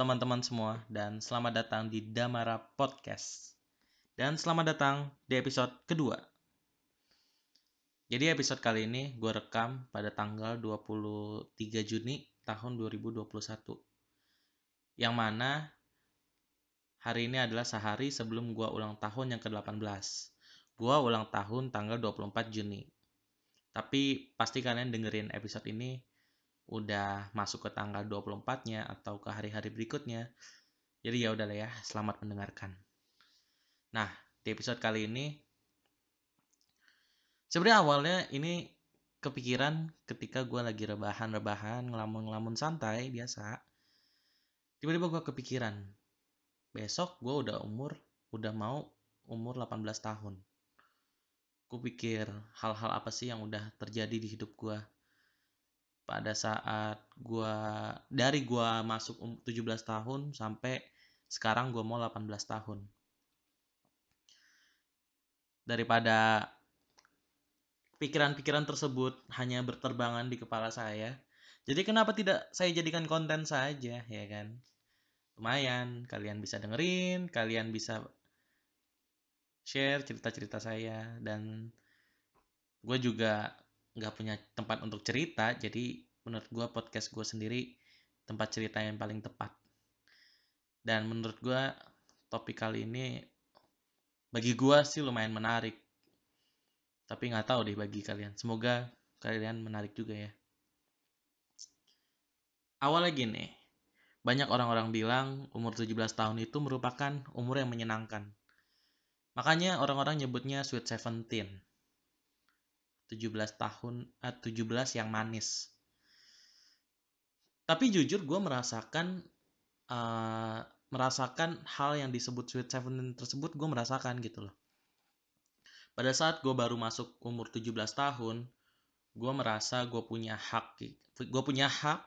teman-teman semua dan selamat datang di Damara Podcast. Dan selamat datang di episode kedua. Jadi episode kali ini gue rekam pada tanggal 23 Juni tahun 2021. Yang mana hari ini adalah sehari sebelum gue ulang tahun yang ke-18. Gue ulang tahun tanggal 24 Juni. Tapi pasti kalian dengerin episode ini udah masuk ke tanggal 24-nya atau ke hari-hari berikutnya. Jadi ya udahlah ya, selamat mendengarkan. Nah, di episode kali ini sebenarnya awalnya ini kepikiran ketika gue lagi rebahan-rebahan, ngelamun-ngelamun santai biasa. Tiba-tiba gue kepikiran, besok gue udah umur, udah mau umur 18 tahun. Gue pikir hal-hal apa sih yang udah terjadi di hidup gue pada saat gua dari gua masuk 17 um, tahun sampai sekarang gua mau 18 tahun. Daripada pikiran-pikiran tersebut hanya berterbangan di kepala saya. Jadi kenapa tidak saya jadikan konten saja, ya kan? Lumayan, kalian bisa dengerin, kalian bisa share cerita-cerita saya dan gue juga nggak punya tempat untuk cerita jadi menurut gue podcast gue sendiri tempat cerita yang paling tepat. Dan menurut gue topik kali ini bagi gue sih lumayan menarik. Tapi nggak tahu deh bagi kalian. Semoga kalian menarik juga ya. Awalnya gini banyak orang-orang bilang umur 17 tahun itu merupakan umur yang menyenangkan. Makanya orang-orang nyebutnya sweet seventeen 17 tahun eh, 17 yang manis. Tapi jujur gue merasakan uh, merasakan hal yang disebut sweet seventeen tersebut gue merasakan gitu loh. Pada saat gue baru masuk umur 17 tahun gue merasa gue punya hak gue punya hak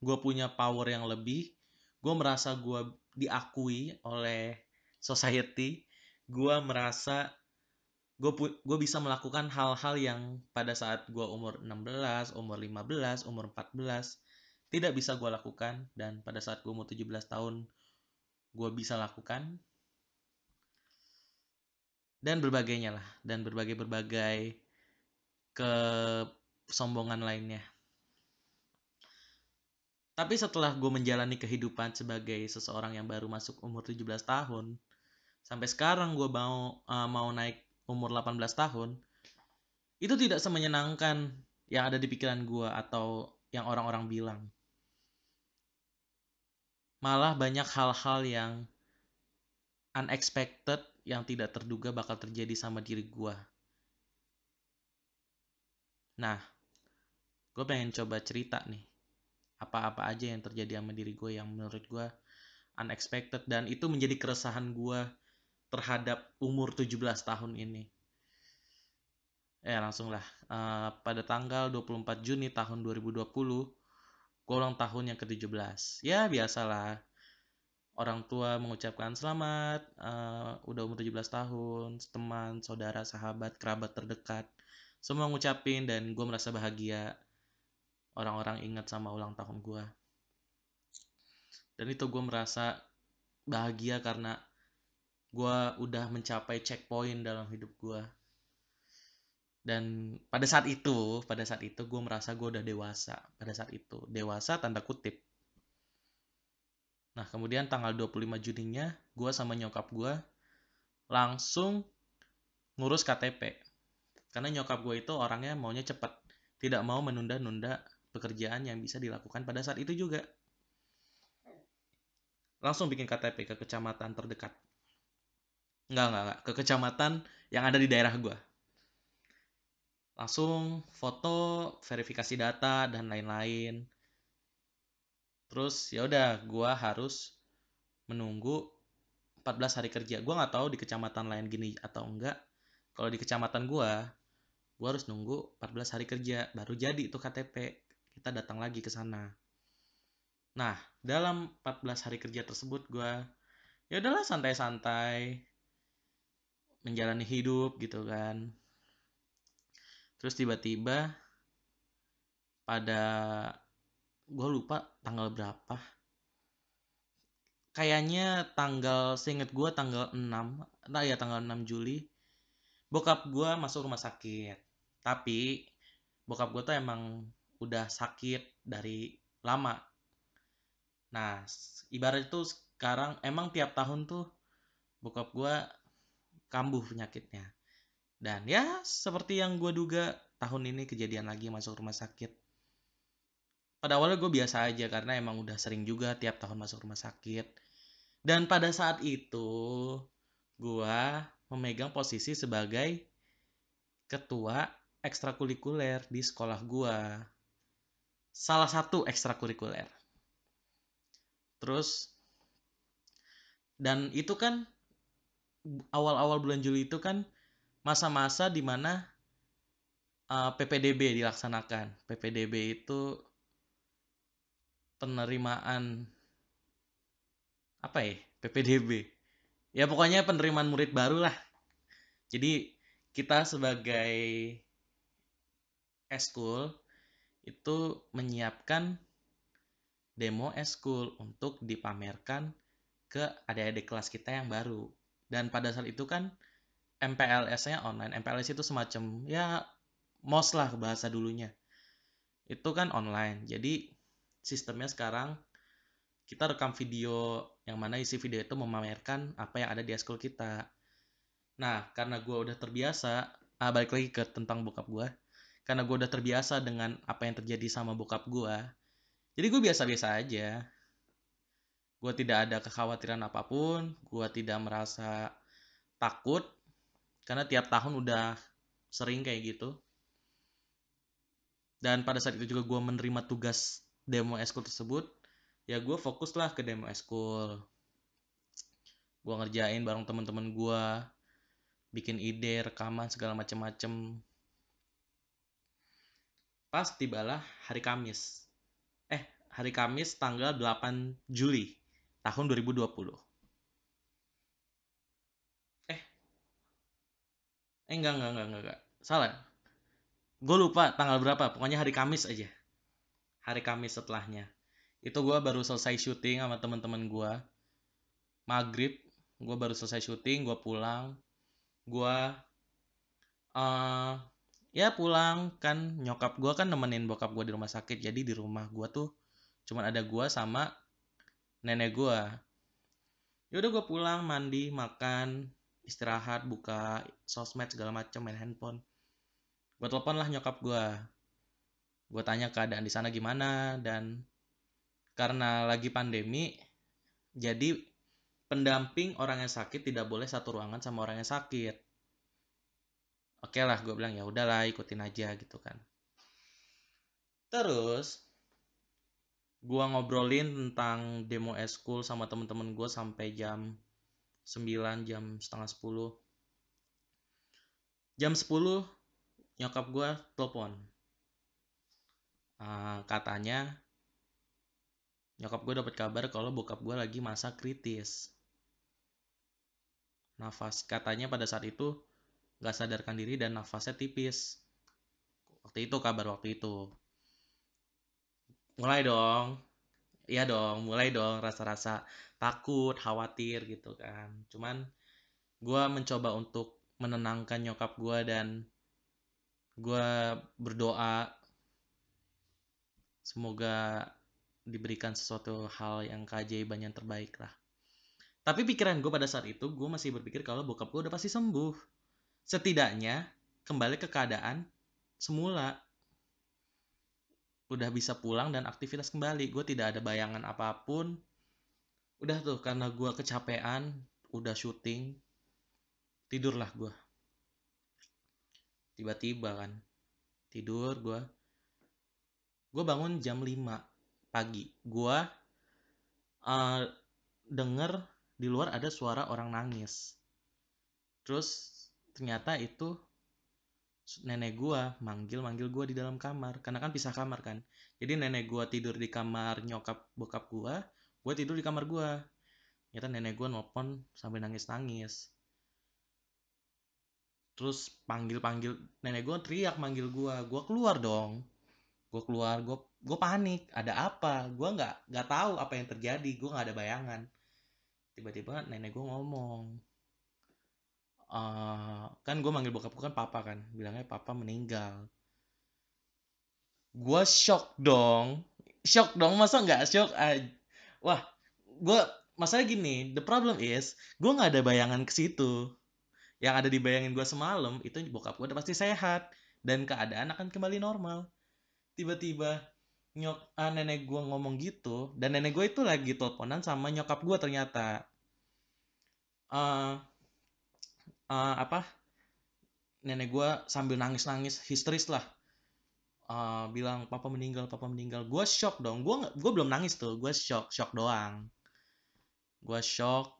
gue punya power yang lebih gue merasa gue diakui oleh society gue merasa gue gue bisa melakukan hal-hal yang pada saat gue umur 16, umur 15, umur 14 tidak bisa gue lakukan dan pada saat gue umur 17 tahun gue bisa lakukan dan berbagainya lah dan berbagai berbagai kesombongan lainnya. Tapi setelah gue menjalani kehidupan sebagai seseorang yang baru masuk umur 17 tahun, sampai sekarang gue mau uh, mau naik umur 18 tahun itu tidak semenyenangkan yang ada di pikiran gue atau yang orang-orang bilang. Malah banyak hal-hal yang unexpected yang tidak terduga bakal terjadi sama diri gue. Nah, gue pengen coba cerita nih. Apa-apa aja yang terjadi sama diri gue yang menurut gue unexpected dan itu menjadi keresahan gue terhadap umur 17 tahun ini. Eh langsung lah. Uh, pada tanggal 24 Juni tahun 2020, gue ulang tahun yang ke-17. Ya biasalah. Orang tua mengucapkan selamat, uh, udah umur 17 tahun, teman, saudara, sahabat, kerabat terdekat. Semua ngucapin dan gue merasa bahagia. Orang-orang ingat sama ulang tahun gue. Dan itu gue merasa bahagia karena gue udah mencapai checkpoint dalam hidup gue dan pada saat itu pada saat itu gue merasa gue udah dewasa. Pada saat itu dewasa tanda kutip. Nah kemudian tanggal 25 Juninya gue sama nyokap gue langsung ngurus KTP karena nyokap gue itu orangnya maunya cepat. Tidak mau menunda-nunda pekerjaan yang bisa dilakukan pada saat itu juga. Langsung bikin KTP ke kecamatan terdekat Enggak, enggak, enggak. Ke kecamatan yang ada di daerah gue. Langsung foto, verifikasi data, dan lain-lain. Terus ya udah, gue harus menunggu 14 hari kerja. Gue nggak tahu di kecamatan lain gini atau enggak. Kalau di kecamatan gue, gue harus nunggu 14 hari kerja. Baru jadi itu KTP. Kita datang lagi ke sana. Nah, dalam 14 hari kerja tersebut gue ya udahlah santai-santai menjalani hidup gitu kan. Terus tiba-tiba pada gue lupa tanggal berapa. Kayaknya tanggal seinget gue tanggal 6 nah ya tanggal 6 Juli bokap gue masuk rumah sakit. Tapi bokap gue tuh emang udah sakit dari lama. Nah ibarat itu sekarang emang tiap tahun tuh bokap gue kambuh penyakitnya. Dan ya seperti yang gue duga tahun ini kejadian lagi masuk rumah sakit. Pada awalnya gue biasa aja karena emang udah sering juga tiap tahun masuk rumah sakit. Dan pada saat itu gue memegang posisi sebagai ketua ekstrakurikuler di sekolah gue salah satu ekstrakurikuler. Terus dan itu kan awal-awal bulan Juli itu kan masa-masa di mana uh, PPDB dilaksanakan. PPDB itu penerimaan apa ya? PPDB. Ya pokoknya penerimaan murid baru lah. Jadi kita sebagai eskul itu menyiapkan demo eskul untuk dipamerkan ke adik-adik kelas kita yang baru. Dan pada saat itu kan MPLS-nya online. MPLS itu semacam ya MOS lah bahasa dulunya. Itu kan online. Jadi sistemnya sekarang kita rekam video yang mana isi video itu memamerkan apa yang ada di eskul kita. Nah, karena gue udah terbiasa, ah, balik lagi ke tentang bokap gue. Karena gue udah terbiasa dengan apa yang terjadi sama bokap gue. Jadi gue biasa-biasa aja. Gue tidak ada kekhawatiran apa pun. Gue tidak merasa takut karena tiap tahun udah sering kayak gitu. Dan pada saat itu juga gue menerima tugas demo eskul tersebut ya gue fokus lah ke demo eskul. Gue ngerjain bareng teman-teman gue bikin ide rekaman segala macem-macem. Pas tibalah hari Kamis. Eh hari Kamis tanggal 8 Juli tahun 2020 eh. Enggak enggak enggak enggak, enggak. salah. Gue lupa tanggal berapa pokoknya hari Kamis aja. Hari Kamis setelahnya. Itu gue baru selesai syuting sama teman-teman gue maghrib gue baru selesai syuting gue pulang. Gue uh, ya pulang kan. Nyokap gue kan nemenin bokap gue di rumah sakit jadi di rumah gue tuh cuman ada gue sama nenek gue yaudah gue pulang mandi makan istirahat buka sosmed segala macam main handphone. Gue telepon lah nyokap gue gue tanya keadaan di sana gimana dan karena lagi pandemi jadi pendamping orang yang sakit tidak boleh satu ruangan sama orang yang sakit. Oke okay lah gue bilang ya udahlah ikutin aja gitu kan. Terus gue ngobrolin tentang demo eskul sama temen-temen gue sampai jam 9 jam setengah 10 jam 10 nyokap gue telepon. Uh, katanya nyokap gue dapat kabar kalau bokap gue lagi masa kritis. Nafas katanya pada saat itu nggak sadarkan diri dan nafasnya tipis. Waktu itu kabar waktu itu mulai dong. Iya dong mulai dong. Rasa-rasa takut khawatir gitu kan. Cuman gue mencoba untuk menenangkan nyokap gue dan gue berdoa semoga diberikan sesuatu hal yang keajaiban yang terbaik lah. Tapi pikiran gue pada saat itu gue masih berpikir kalau bokap gue udah pasti sembuh. Setidaknya kembali ke keadaan semula udah bisa pulang dan aktivitas kembali. Gue tidak ada bayangan apa pun. Udah tuh karena gue kecapean udah syuting tidurlah gue tiba-tiba kan tidur gue gue bangun jam 5 pagi. Gue uh, denger di luar ada suara orang nangis. Terus ternyata itu nenek gua manggil-manggil gua di dalam kamar. Karena kan pisah kamar kan. Jadi nenek gua tidur di kamar nyokap bokap gua gua tidur di kamar gua. Ternyata nenek gua nelpon sambil nangis-nangis. Terus panggil-panggil nenek gua teriak manggil gua gua keluar dong. Gua keluar gua gua panik. Ada apa? Gua nggak nggak tahu apa yang terjadi. Gua nggak ada bayangan. Tiba-tiba nenek gue ngomong uh, kan gue manggil bokap gue kan papa kan. Bilangnya papa meninggal. Gue shock dong. Shock dong masa nggak shock aja wah gue masalah gini the problem is gue nggak ada bayangan ke situ. Yang ada di bayangin gue semalam itu bokap gue udah pasti sehat. Dan keadaan akan kembali normal. Tiba-tiba nyok ah, nenek gue ngomong gitu dan nenek gue itu lagi teleponan sama nyokap gue ternyata. Uh, uh, apa nenek gue sambil nangis-nangis histeris lah. Uh, bilang papa meninggal papa meninggal. Gue shock dong. Gue gue belum nangis tuh. Gue shock shock doang. Gue shock.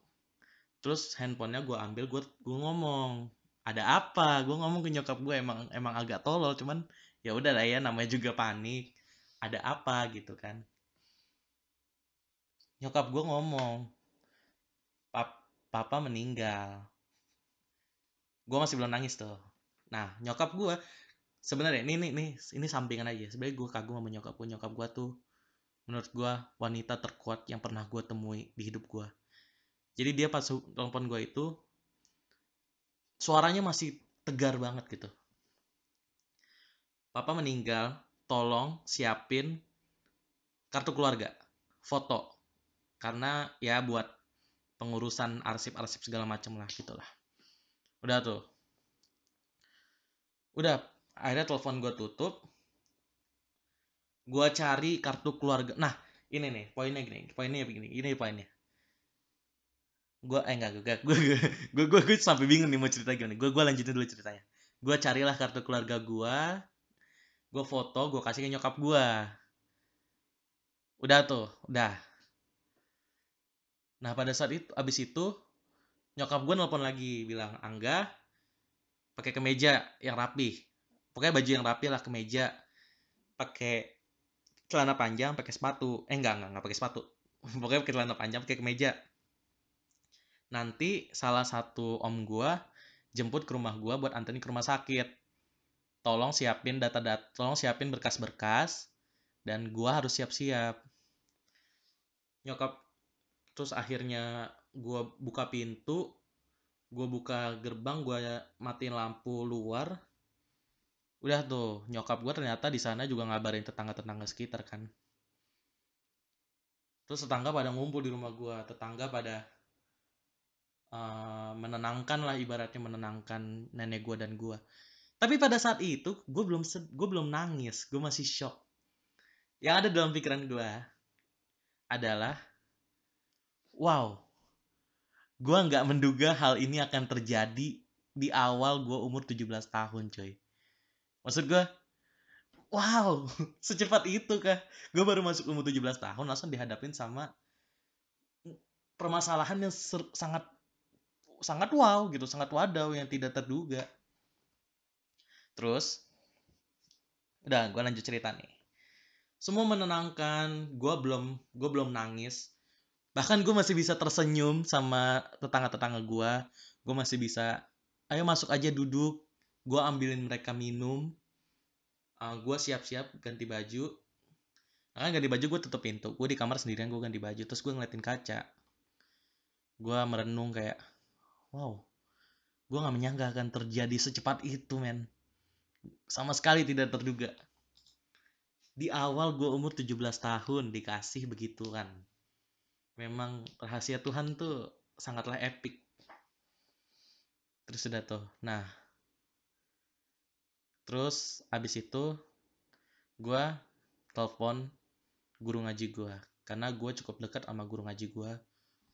Terus handphonenya gue ambil gue gue ngomong ada apa? Gue ngomong ke nyokap gue emang emang agak tolol cuman ya udah lah ya namanya juga panik. Ada apa? Gitu kan. Nyokap gue ngomong Pap, papa meninggal gue masih belum nangis tuh. Nah nyokap gue sebenarnya ini nih nih ini sampingan aja. Sebenarnya gue kagum sama nyokap gue nyokap gue tuh menurut gue wanita terkuat yang pernah gue temui di hidup gue jadi dia pas telepon gue itu suaranya masih tegar banget gitu. Papa meninggal tolong siapin kartu keluarga foto. Karena ya buat pengurusan arsip-arsip segala macam lah gitulah udah tuh. Udah akhirnya telepon gue tutup. Gue cari kartu keluarga nah ini nih poinnya gini poinnya begini ini poinnya. Gue eh enggak gue gue gue gue gue sampai bingung nih mau cerita gimana. Gue gue lanjutin dulu ceritanya. Gue carilah kartu keluarga gue gue foto gue kasih ke nyokap gue udah tuh udah. Nah pada saat itu abis itu nyokap gue nelpon lagi bilang angga pakai kemeja yang rapi. Pokoknya baju yang rapi lah kemeja. Pakai celana panjang pakai sepatu. Eh enggak enggak enggak pakai sepatu. Pokoknya pakai celana panjang pakai kemeja. Nanti salah satu om gua jemput ke rumah gua buat anterin ke rumah sakit. Tolong siapin data-data, tolong siapin berkas-berkas dan gua harus siap-siap. Nyokap terus akhirnya gua buka pintu, gua buka gerbang, gua matiin lampu luar. Udah tuh, nyokap gua ternyata di sana juga ngabarin tetangga-tetangga sekitar kan. Terus tetangga pada ngumpul di rumah gua, tetangga pada uh, menenangkan lah ibaratnya menenangkan nenek gue dan gue tapi pada saat itu gue belum gue belum nangis gue masih shock yang ada dalam pikiran gue adalah wow gue nggak menduga hal ini akan terjadi di awal gue umur 17 tahun coy. Maksud gue wow secepat itu kah? Gue baru masuk umur 17 tahun langsung dihadapin sama permasalahan yang sangat sangat wow gitu sangat wadaw yang tidak terduga. Terus udah gue lanjut cerita nih. Semua menenangkan gue belum gue belum nangis bahkan gue masih bisa tersenyum sama tetangga tetangga gue gue masih bisa ayo masuk aja duduk. Gue ambilin mereka minum. Uh, gue siap-siap ganti baju. Nah, kan ganti baju gue tutup pintu. Gue di kamar sendirian gue ganti baju. Terus gue ngeliatin kaca. Gue merenung kayak wow gue gak menyangka akan terjadi secepat itu men. Sama sekali tidak terduga. Di awal gue umur 17 tahun dikasih begitu kan memang rahasia Tuhan tuh sangatlah epic. Terus udah tuh. Nah terus abis itu gue telepon guru ngaji gue karena gue cukup dekat sama guru ngaji gue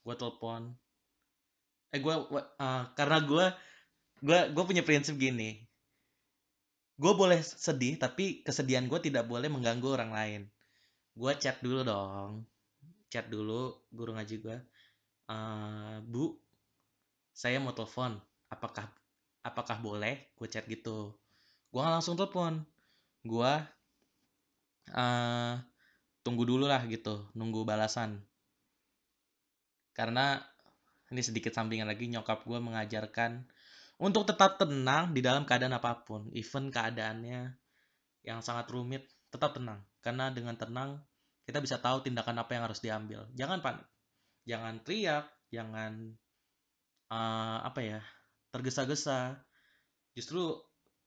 gue telepon. Eh gue uh, karena gue gue gue punya prinsip gini. Gue boleh sedih tapi kesedihan gue tidak boleh mengganggu orang lain. Gue chat dulu dong chat dulu guru ngaji gue uh, bu saya mau telepon. Apakah apakah boleh gue chat gitu? Gue langsung telepon. Gue uh, tunggu dulu lah gitu nunggu balasan. Karena ini sedikit sampingan lagi nyokap gue mengajarkan untuk tetap tenang di dalam keadaan apa pun even keadaannya yang sangat rumit tetap tenang. Karena dengan tenang kita bisa tahu tindakan apa yang harus diambil. Jangan panik. Jangan teriak jangan uh, apa ya tergesa-gesa. Justru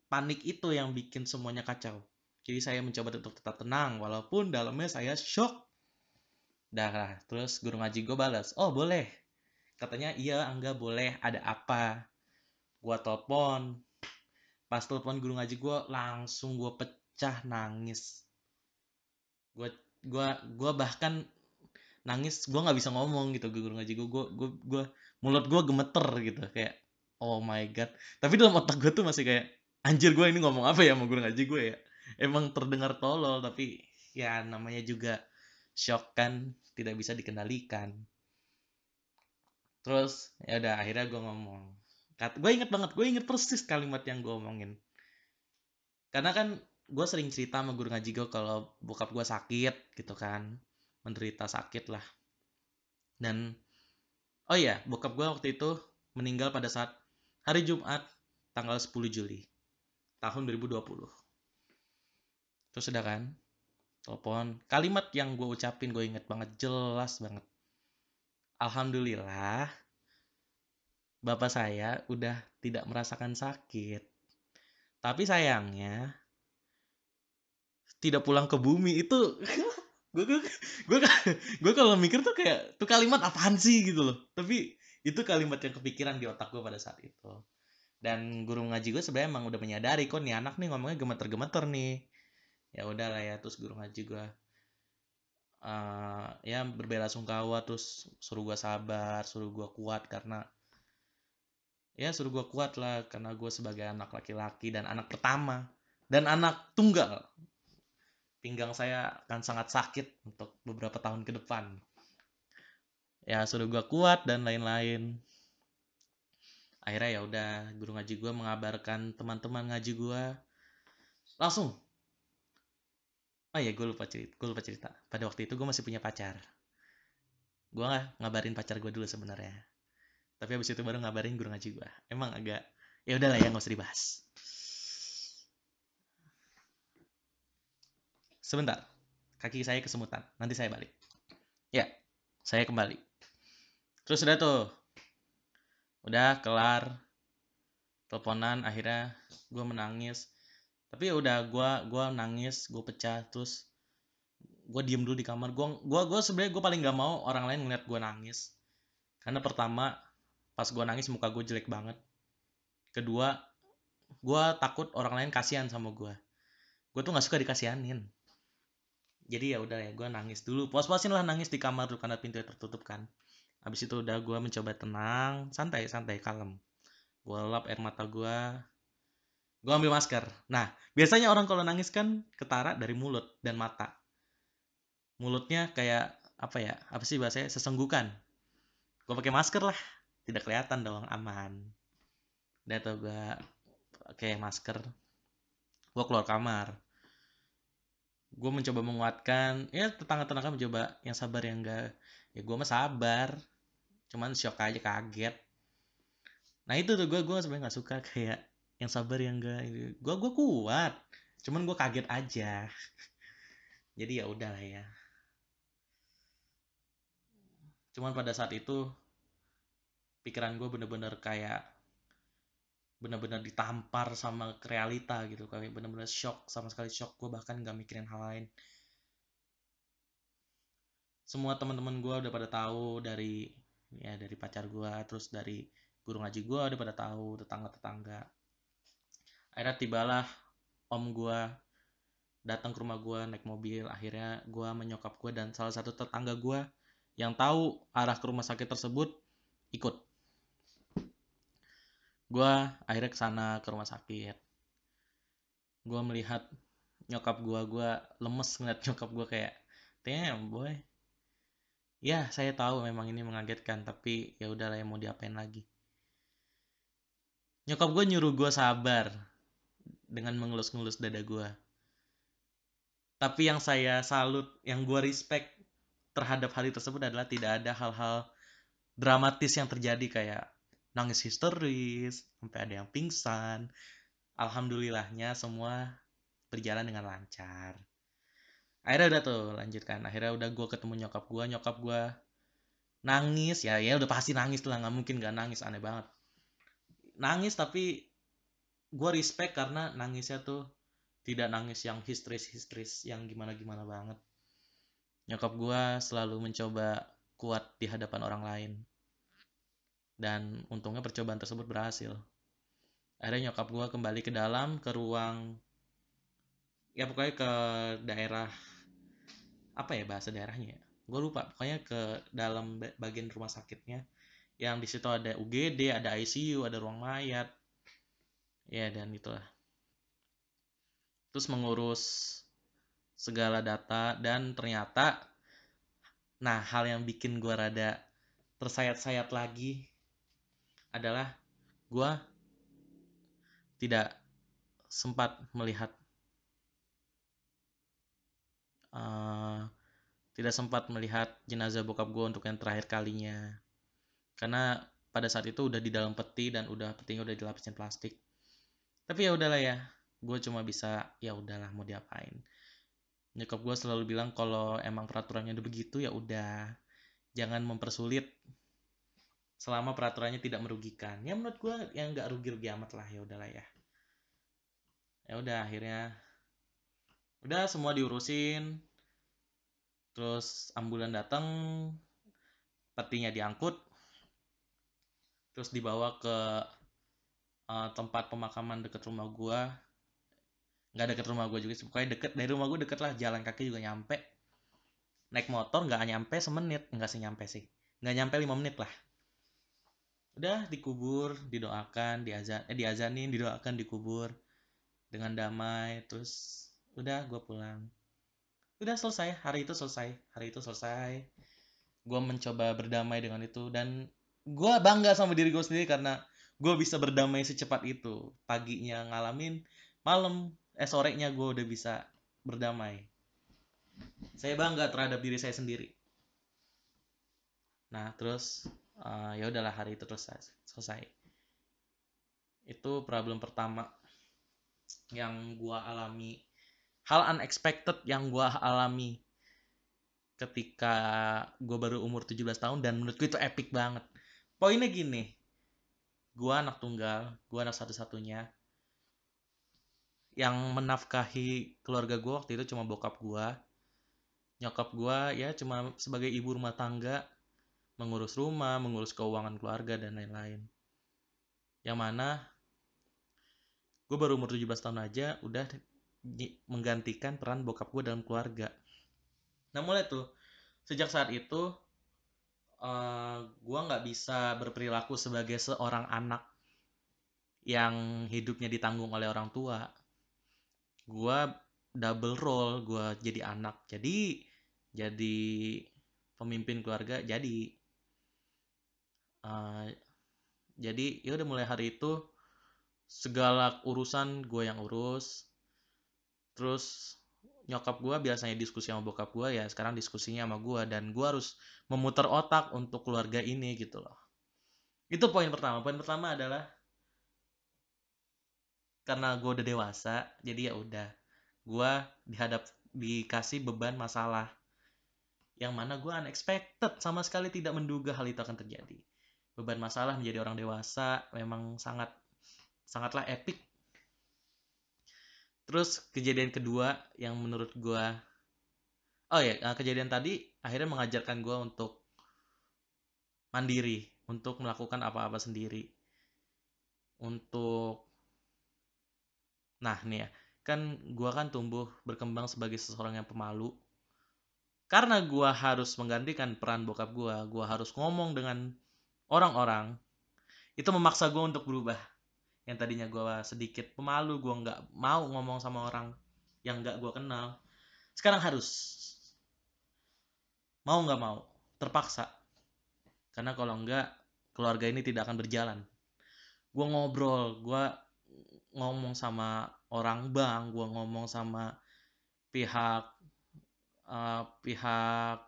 panik itu yang bikin semuanya kacau. Jadi saya mencoba untuk tetap tenang walaupun dalamnya saya shock. Dah terus guru ngaji gue balas oh boleh. Katanya iya angga boleh. Ada apa? Gue telepon. Pas telepon guru ngaji gue langsung gue pecah nangis. Gue gue gue bahkan nangis gue nggak bisa ngomong gitu guru ngaji gue gue gue gue mulut gue gemeter gitu kayak oh my god. Tapi dalam otak gue tuh masih kayak anjir gue ini ngomong apa ya sama guru ngaji gue ya? Emang terdengar tolol tapi ya namanya juga shock kan tidak bisa dikendalikan. Terus ya udah akhirnya gue ngomong. Gue inget banget gue inget persis kalimat yang gue omongin. Karena kan gue sering cerita sama guru ngaji gue kalau bokap gue sakit gitu kan. Menderita sakit lah. Dan oh iya bokap gue waktu itu meninggal pada saat hari Jumat tanggal 10 Juli tahun 2020 terus udah kan telepon kalimat yang gue ucapin gue inget banget jelas banget. Alhamdulillah bapak saya udah tidak merasakan sakit. Tapi sayangnya tidak pulang ke bumi itu gue gue gue kalau mikir tuh kayak tuh kalimat apaan sih gitu loh. Tapi itu kalimat yang kepikiran di otak gue pada saat itu. Dan guru ngaji gue sebenarnya emang udah menyadari kok nih anak nih ngomongnya gemeter-gemeter nih. Ya udah lah ya terus guru ngaji gue uh, ya berbela sungkawa terus suruh gue sabar, suruh gue kuat karena ya suruh gue kuat lah karena gue sebagai anak laki-laki dan anak pertama dan anak tunggal pinggang saya akan sangat sakit untuk beberapa tahun ke depan. Ya suruh gue kuat dan lain-lain. Akhirnya ya udah guru ngaji gue mengabarkan teman-teman ngaji gue langsung. Oh ya gue lupa cerita gue lupa cerita. Pada waktu itu gue masih punya pacar. Gue nggak ngabarin pacar gue dulu sebenarnya. Tapi abis itu baru ngabarin guru ngaji gue emang agak ya udahlah ya nggak usah dibahas sebentar. Kaki saya kesemutan. Nanti saya balik. Ya saya kembali. Terus udah tuh. Udah kelar teleponan akhirnya gue menangis. Tapi ya udah gue gua nangis gue pecah terus gue diem dulu di kamar. Gue gua gue sebenarnya gue paling gak mau orang lain ngeliat gue nangis. Karena pertama pas gue nangis muka gue jelek banget. Kedua gue takut orang lain kasihan sama gue gue tuh nggak suka dikasihanin jadi ya udah ya gue nangis dulu. Puas-puasin lah nangis di kamar dulu karena pintunya tertutup kan. Habis itu udah gue mencoba tenang santai santai kalem. Gue lap air mata gue gue ambil masker. Nah biasanya orang kalau nangis kan ketara dari mulut dan mata. Mulutnya kayak apa ya apa sih bahasanya sesenggukan. Gue pakai masker lah tidak kelihatan dong aman. Udah tuh gue pakai masker. Gue keluar kamar gue mencoba menguatkan ya tetangga-tetangga mencoba yang sabar yang enggak ya gue mah sabar. Cuman shock aja kaget. Nah itu tuh gue gue sebenarnya nggak suka kayak yang sabar yang enggak. Gue gue kuat cuman gue kaget aja. Jadi ya udah lah ya. Cuman pada saat itu pikiran gue bener-bener kayak bener-bener ditampar sama realita gitu kayak bener-bener shock sama sekali shock. Gue bahkan gak mikirin hal lain. Semua teman-teman gue udah pada tahu dari ya dari pacar gue terus dari guru ngaji gue udah pada tahu tetangga-tetangga. Akhirnya tibalah om gue datang ke rumah gue naik mobil. Akhirnya gue menyokap gue dan salah satu tetangga gue yang tahu arah ke rumah sakit tersebut ikut gue akhirnya ke sana ke rumah sakit. Gue melihat nyokap gue gue lemes ngeliat nyokap gue kayak damn boy. Ya saya tahu memang ini mengagetkan tapi ya udahlah yang mau diapain lagi. Nyokap gue nyuruh gue sabar dengan mengelus-ngelus dada gue tapi yang saya salut yang gue respect terhadap hal tersebut adalah tidak ada hal-hal dramatis yang terjadi kayak nangis histeris sampai ada yang pingsan. Alhamdulillahnya semua berjalan dengan lancar. Akhirnya udah tuh lanjutkan. Akhirnya udah gue ketemu nyokap gue nyokap gue nangis. Ya ya udah pasti nangis lah nggak mungkin gak nangis aneh banget. Nangis tapi gue respect karena nangisnya tuh tidak nangis yang histeris histeris yang gimana gimana banget. Nyokap gue selalu mencoba kuat di hadapan orang lain dan untungnya percobaan tersebut berhasil. Akhirnya nyokap gue kembali ke dalam ke ruang ya pokoknya ke daerah apa ya bahasa daerahnya ya? Gue lupa pokoknya ke dalam bagian rumah sakitnya. Yang di situ ada UGD ada ICU ada ruang mayat. Ya dan itulah. Terus mengurus segala data dan ternyata nah hal yang bikin gue rada tersayat-sayat lagi adalah gue tidak sempat melihat uh, tidak sempat melihat jenazah bokap gue untuk yang terakhir kalinya. Karena pada saat itu udah di dalam peti dan udah petinya udah dilapisin plastik. Tapi ya udahlah ya gue cuma bisa ya udahlah mau diapain. Nyokap gue selalu bilang kalau emang peraturannya udah begitu ya udah. Jangan mempersulit selama peraturannya tidak merugikan. Ya menurut gue yang nggak rugi-rugi amat lah ya udahlah ya. Ya udah akhirnya. Udah semua diurusin. Terus ambulan datang petinya diangkut. Terus dibawa ke uh, tempat pemakaman dekat rumah gue nggak deket rumah gue juga sih. Deket dari rumah gue deket lah. Jalan kaki juga nyampe. Naik motor nggak nyampe semenit. Nggak sih nyampe sih. Nggak nyampe lima menit lah udah dikubur didoakan diazan eh diazanin didoakan dikubur dengan damai terus udah gue pulang. Udah selesai hari itu selesai hari itu selesai. Gue mencoba berdamai dengan itu dan gue bangga sama diri gue sendiri karena gue bisa berdamai secepat itu. Paginya ngalamin malam eh sorenya gue udah bisa berdamai. Saya bangga terhadap diri saya sendiri. Nah terus uh, ya udahlah hari itu terus selesai. Itu problem pertama yang gua alami. Hal unexpected yang gua alami ketika gua baru umur 17 tahun dan menurutku itu epic banget. Poinnya gini gua anak tunggal gua anak satu-satunya. Yang menafkahi keluarga gua waktu itu cuma bokap gua. Nyokap gua ya cuma sebagai ibu rumah tangga mengurus rumah, mengurus keuangan keluarga, dan lain-lain. Yang mana gue baru umur 17 tahun aja udah menggantikan peran bokap gue dalam keluarga. Nah mulai tuh, sejak saat itu uh, eh, gue nggak bisa berperilaku sebagai seorang anak yang hidupnya ditanggung oleh orang tua. Gue double role, gue jadi anak, jadi jadi pemimpin keluarga, jadi uh, jadi ya udah mulai hari itu segala urusan gue yang urus. Terus nyokap gue biasanya diskusi sama bokap gue ya sekarang diskusinya sama gue dan gue harus memutar otak untuk keluarga ini gitu loh. Itu poin pertama. Poin pertama adalah karena gue udah dewasa jadi ya udah. Gue dihadap dikasih beban masalah yang mana gue unexpected sama sekali tidak menduga hal itu akan terjadi beban masalah menjadi orang dewasa memang sangat sangatlah epic. Terus kejadian kedua yang menurut gue oh ya kejadian tadi akhirnya mengajarkan gue untuk mandiri untuk melakukan apa-apa sendiri. Untuk nah nih ya kan gue kan tumbuh berkembang sebagai seseorang yang pemalu. Karena gue harus menggantikan peran bokap gue gue harus ngomong dengan orang-orang itu memaksa gue untuk berubah. Yang tadinya gue sedikit pemalu gue nggak mau ngomong sama orang yang nggak gue kenal. Sekarang harus. Mau nggak mau terpaksa. Karena kalau enggak keluarga ini tidak akan berjalan. Gue ngobrol gue ngomong sama orang bank gue ngomong sama pihak uh, pihak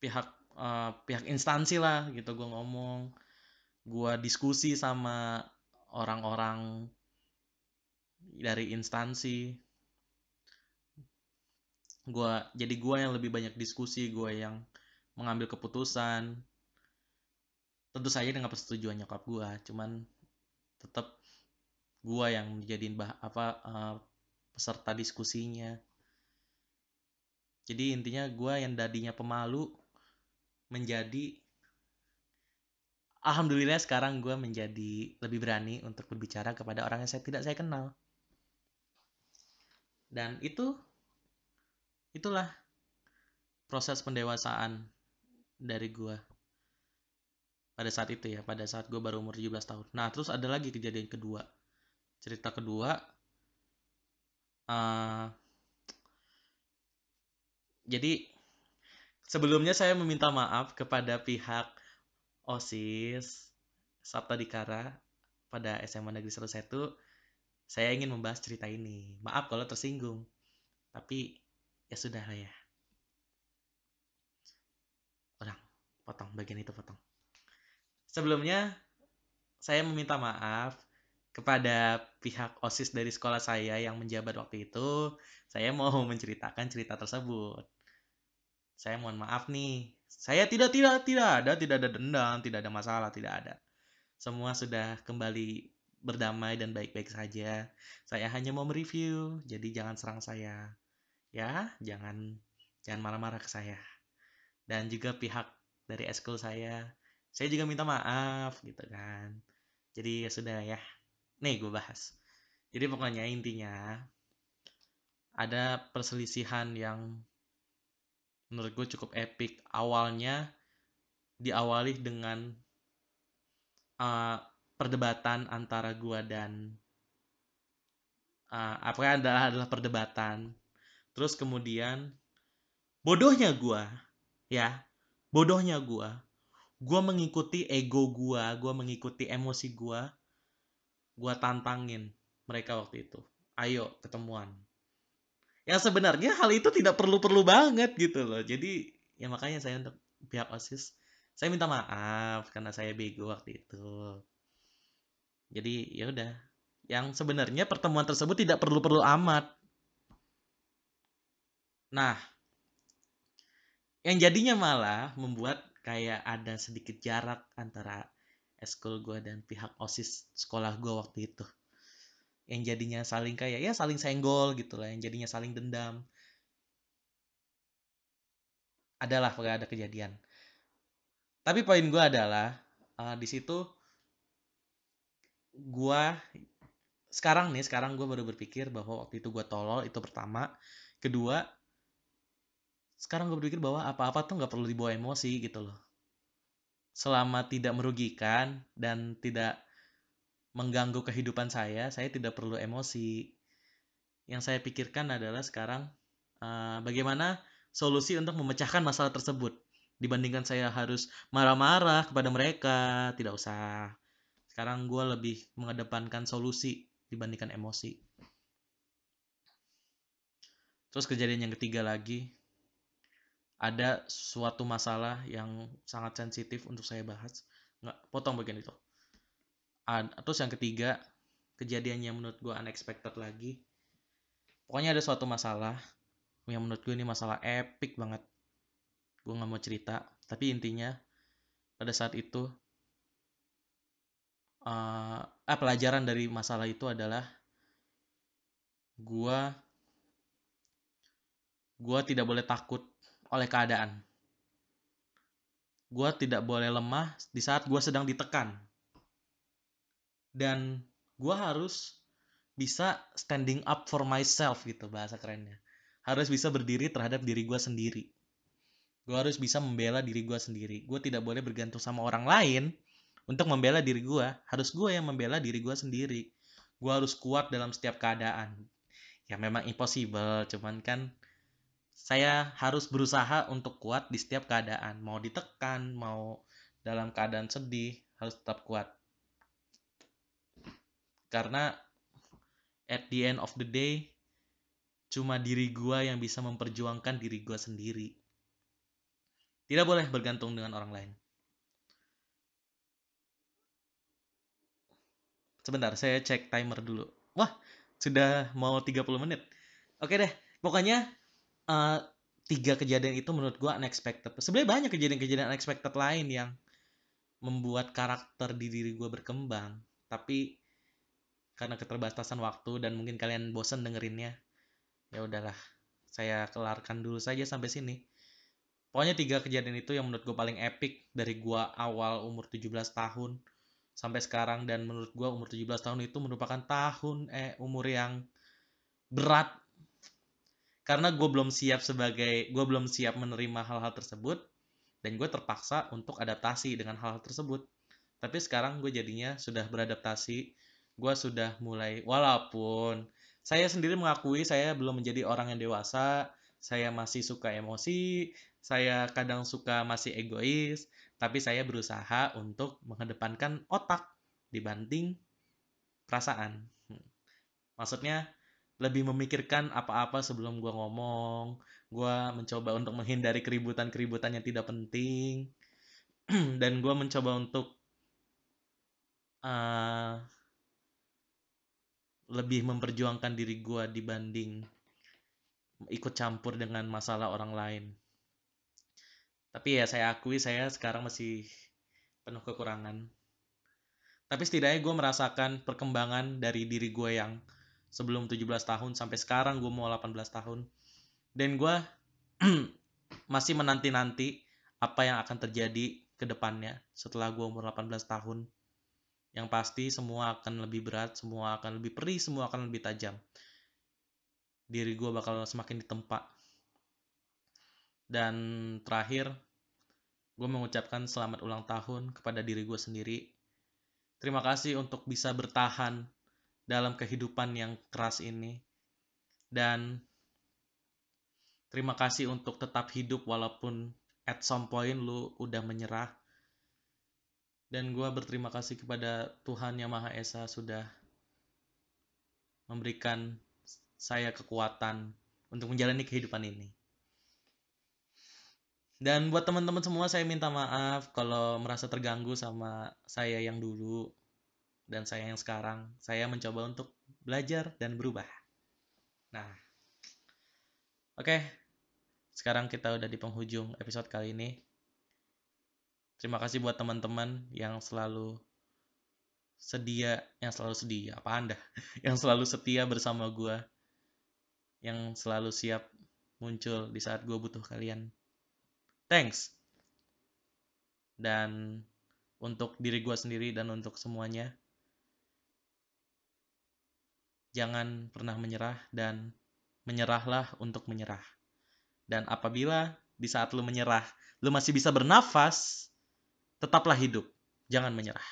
pihak uh, pihak instansi lah gitu gue ngomong. Gue diskusi sama orang-orang dari instansi. Gue jadi gue yang lebih banyak diskusi gue yang mengambil keputusan. Tentu saja dengan persetujuan nyokap gue cuman tetap gue yang dijadiin bah apa uh, peserta diskusinya. Jadi intinya gue yang tadinya pemalu menjadi alhamdulillah sekarang gue menjadi lebih berani untuk berbicara kepada orang yang saya tidak saya kenal. Dan itu itulah proses pendewasaan dari gue pada saat itu ya pada saat gue baru umur 17 tahun. Nah terus ada lagi kejadian kedua. Cerita kedua uh, jadi sebelumnya saya meminta maaf kepada pihak OSIS Sabta Dikara pada SMA Negeri 101 saya ingin membahas cerita ini. Maaf kalau tersinggung. Tapi ya sudah lah ya. Orang potong bagian itu potong. Sebelumnya saya meminta maaf kepada pihak OSIS dari sekolah saya yang menjabat waktu itu. Saya mau menceritakan cerita tersebut. Saya mohon maaf nih saya tidak tidak tidak ada tidak ada dendam, tidak ada masalah, tidak ada. Semua sudah kembali berdamai dan baik-baik saja. Saya hanya mau mereview, jadi jangan serang saya. Ya, jangan jangan marah-marah ke saya. Dan juga pihak dari eskul saya, saya juga minta maaf gitu kan. Jadi ya sudah ya. Nih gue bahas. Jadi pokoknya intinya ada perselisihan yang menurut gue cukup epic. Awalnya diawali dengan uh, perdebatan antara gue dan uh, apa adalah adalah perdebatan. Terus kemudian bodohnya gue ya bodohnya gue gue mengikuti ego gue gue mengikuti emosi gue gue tantangin mereka waktu itu. Ayo ketemuan yang sebenarnya hal itu tidak perlu-perlu banget gitu loh. Jadi ya makanya saya untuk pihak osis saya minta maaf karena saya bego waktu itu. Jadi ya udah. Yang sebenarnya pertemuan tersebut tidak perlu-perlu amat. Nah yang jadinya malah membuat kayak ada sedikit jarak antara eskul gue dan pihak osis sekolah gue waktu itu yang jadinya saling kayak ya saling senggol gitu lah yang jadinya saling dendam. Adalah pokoknya ada kejadian. Tapi poin gue adalah uh, di situ gue sekarang nih sekarang gue baru berpikir bahwa waktu itu gue tolol itu pertama. Kedua sekarang gue berpikir bahwa apa-apa tuh nggak perlu dibawa emosi gitu loh. Selama tidak merugikan dan tidak mengganggu kehidupan saya, saya tidak perlu emosi. Yang saya pikirkan adalah sekarang uh, bagaimana solusi untuk memecahkan masalah tersebut. Dibandingkan saya harus marah-marah kepada mereka, tidak usah. Sekarang gue lebih mengedepankan solusi dibandingkan emosi. Terus kejadian yang ketiga lagi, ada suatu masalah yang sangat sensitif untuk saya bahas. Nggak, potong bagian itu terus yang ketiga kejadian yang menurut gue unexpected lagi. Pokoknya ada suatu masalah yang menurut gue ini masalah epic banget. Gue nggak mau cerita tapi intinya pada saat itu uh, eh, pelajaran dari masalah itu adalah gue gue tidak boleh takut oleh keadaan. Gue tidak boleh lemah di saat gue sedang ditekan dan gue harus bisa standing up for myself gitu bahasa kerennya. Harus bisa berdiri terhadap diri gue sendiri. Gue harus bisa membela diri gue sendiri. Gue tidak boleh bergantung sama orang lain untuk membela diri gue harus gue yang membela diri gue sendiri. Gue harus kuat dalam setiap keadaan. Ya memang impossible cuman kan saya harus berusaha untuk kuat di setiap keadaan. Mau ditekan mau dalam keadaan sedih harus tetap kuat karena at the end of the day cuma diri gue yang bisa memperjuangkan diri gue sendiri. Tidak boleh bergantung dengan orang lain. Sebentar saya cek timer dulu. Wah sudah mau 30 menit. Oke deh pokoknya uh, tiga kejadian itu menurut gue unexpected. Sebenarnya banyak kejadian-kejadian unexpected lain yang membuat karakter di diri gue berkembang. Tapi karena keterbatasan waktu dan mungkin kalian bosan dengerinnya ya udahlah saya kelarkan dulu saja sampai sini. Pokoknya tiga kejadian itu yang menurut gue paling epic dari gue awal umur 17 tahun sampai sekarang dan menurut gue umur 17 tahun itu merupakan tahun eh umur yang berat. Karena gue belum siap sebagai gue belum siap menerima hal-hal tersebut dan gue terpaksa untuk adaptasi dengan hal-hal tersebut. Tapi sekarang gue jadinya sudah beradaptasi gue sudah mulai walaupun saya sendiri mengakui saya belum menjadi orang yang dewasa saya masih suka emosi saya kadang suka masih egois tapi saya berusaha untuk mengedepankan otak dibanding perasaan hmm. maksudnya lebih memikirkan apa-apa sebelum gue ngomong gue mencoba untuk menghindari keributan-keributan yang tidak penting dan gue mencoba untuk uh, lebih memperjuangkan diri gue dibanding ikut campur dengan masalah orang lain. Tapi ya saya akui saya sekarang masih penuh kekurangan. Tapi setidaknya gue merasakan perkembangan dari diri gue yang sebelum 17 tahun sampai sekarang gue mau 18 tahun. Dan gue masih menanti-nanti apa yang akan terjadi ke depannya setelah gue umur 18 tahun. Yang pasti semua akan lebih berat, semua akan lebih perih, semua akan lebih tajam. Diri gue bakal semakin ditempa. Dan terakhir, gue mengucapkan selamat ulang tahun kepada diri gue sendiri. Terima kasih untuk bisa bertahan dalam kehidupan yang keras ini. Dan terima kasih untuk tetap hidup walaupun at some point lu udah menyerah dan gue berterima kasih kepada Tuhan Yang Maha Esa sudah memberikan saya kekuatan untuk menjalani kehidupan ini. Dan buat teman-teman semua saya minta maaf kalau merasa terganggu sama saya yang dulu dan saya yang sekarang. Saya mencoba untuk belajar dan berubah. Nah, Oke, sekarang kita udah di penghujung episode kali ini. Terima kasih buat teman-teman yang selalu sedia, yang selalu sedia, apa anda? Yang selalu setia bersama gue, yang selalu siap muncul di saat gue butuh kalian. Thanks. Dan untuk diri gue sendiri dan untuk semuanya, jangan pernah menyerah dan menyerahlah untuk menyerah. Dan apabila di saat lu menyerah, lu masih bisa bernafas, tetaplah hidup. Jangan menyerah.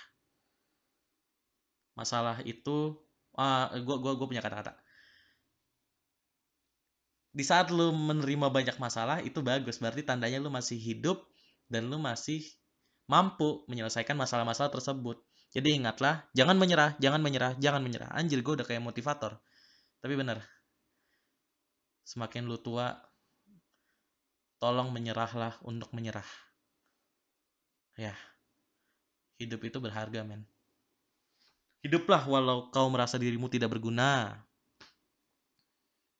Masalah itu, uh, gua, gua, gua punya kata-kata. Di saat lu menerima banyak masalah, itu bagus. Berarti tandanya lu masih hidup dan lu masih mampu menyelesaikan masalah-masalah tersebut. Jadi ingatlah, jangan menyerah, jangan menyerah, jangan menyerah. Anjir, gue udah kayak motivator. Tapi bener, semakin lu tua, tolong menyerahlah untuk menyerah. Ya, hidup itu berharga, men. Hiduplah walau kau merasa dirimu tidak berguna.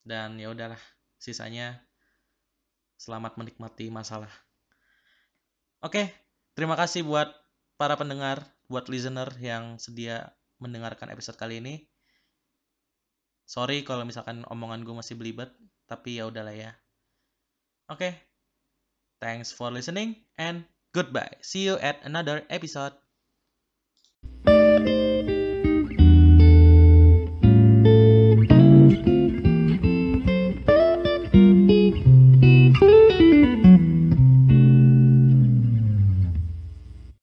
Dan ya udahlah, sisanya selamat menikmati masalah. Oke, terima kasih buat para pendengar, buat listener yang sedia mendengarkan episode kali ini. Sorry kalau misalkan omongan gue masih belibet tapi ya udahlah ya. Oke. Thanks for listening and goodbye. See you at another episode.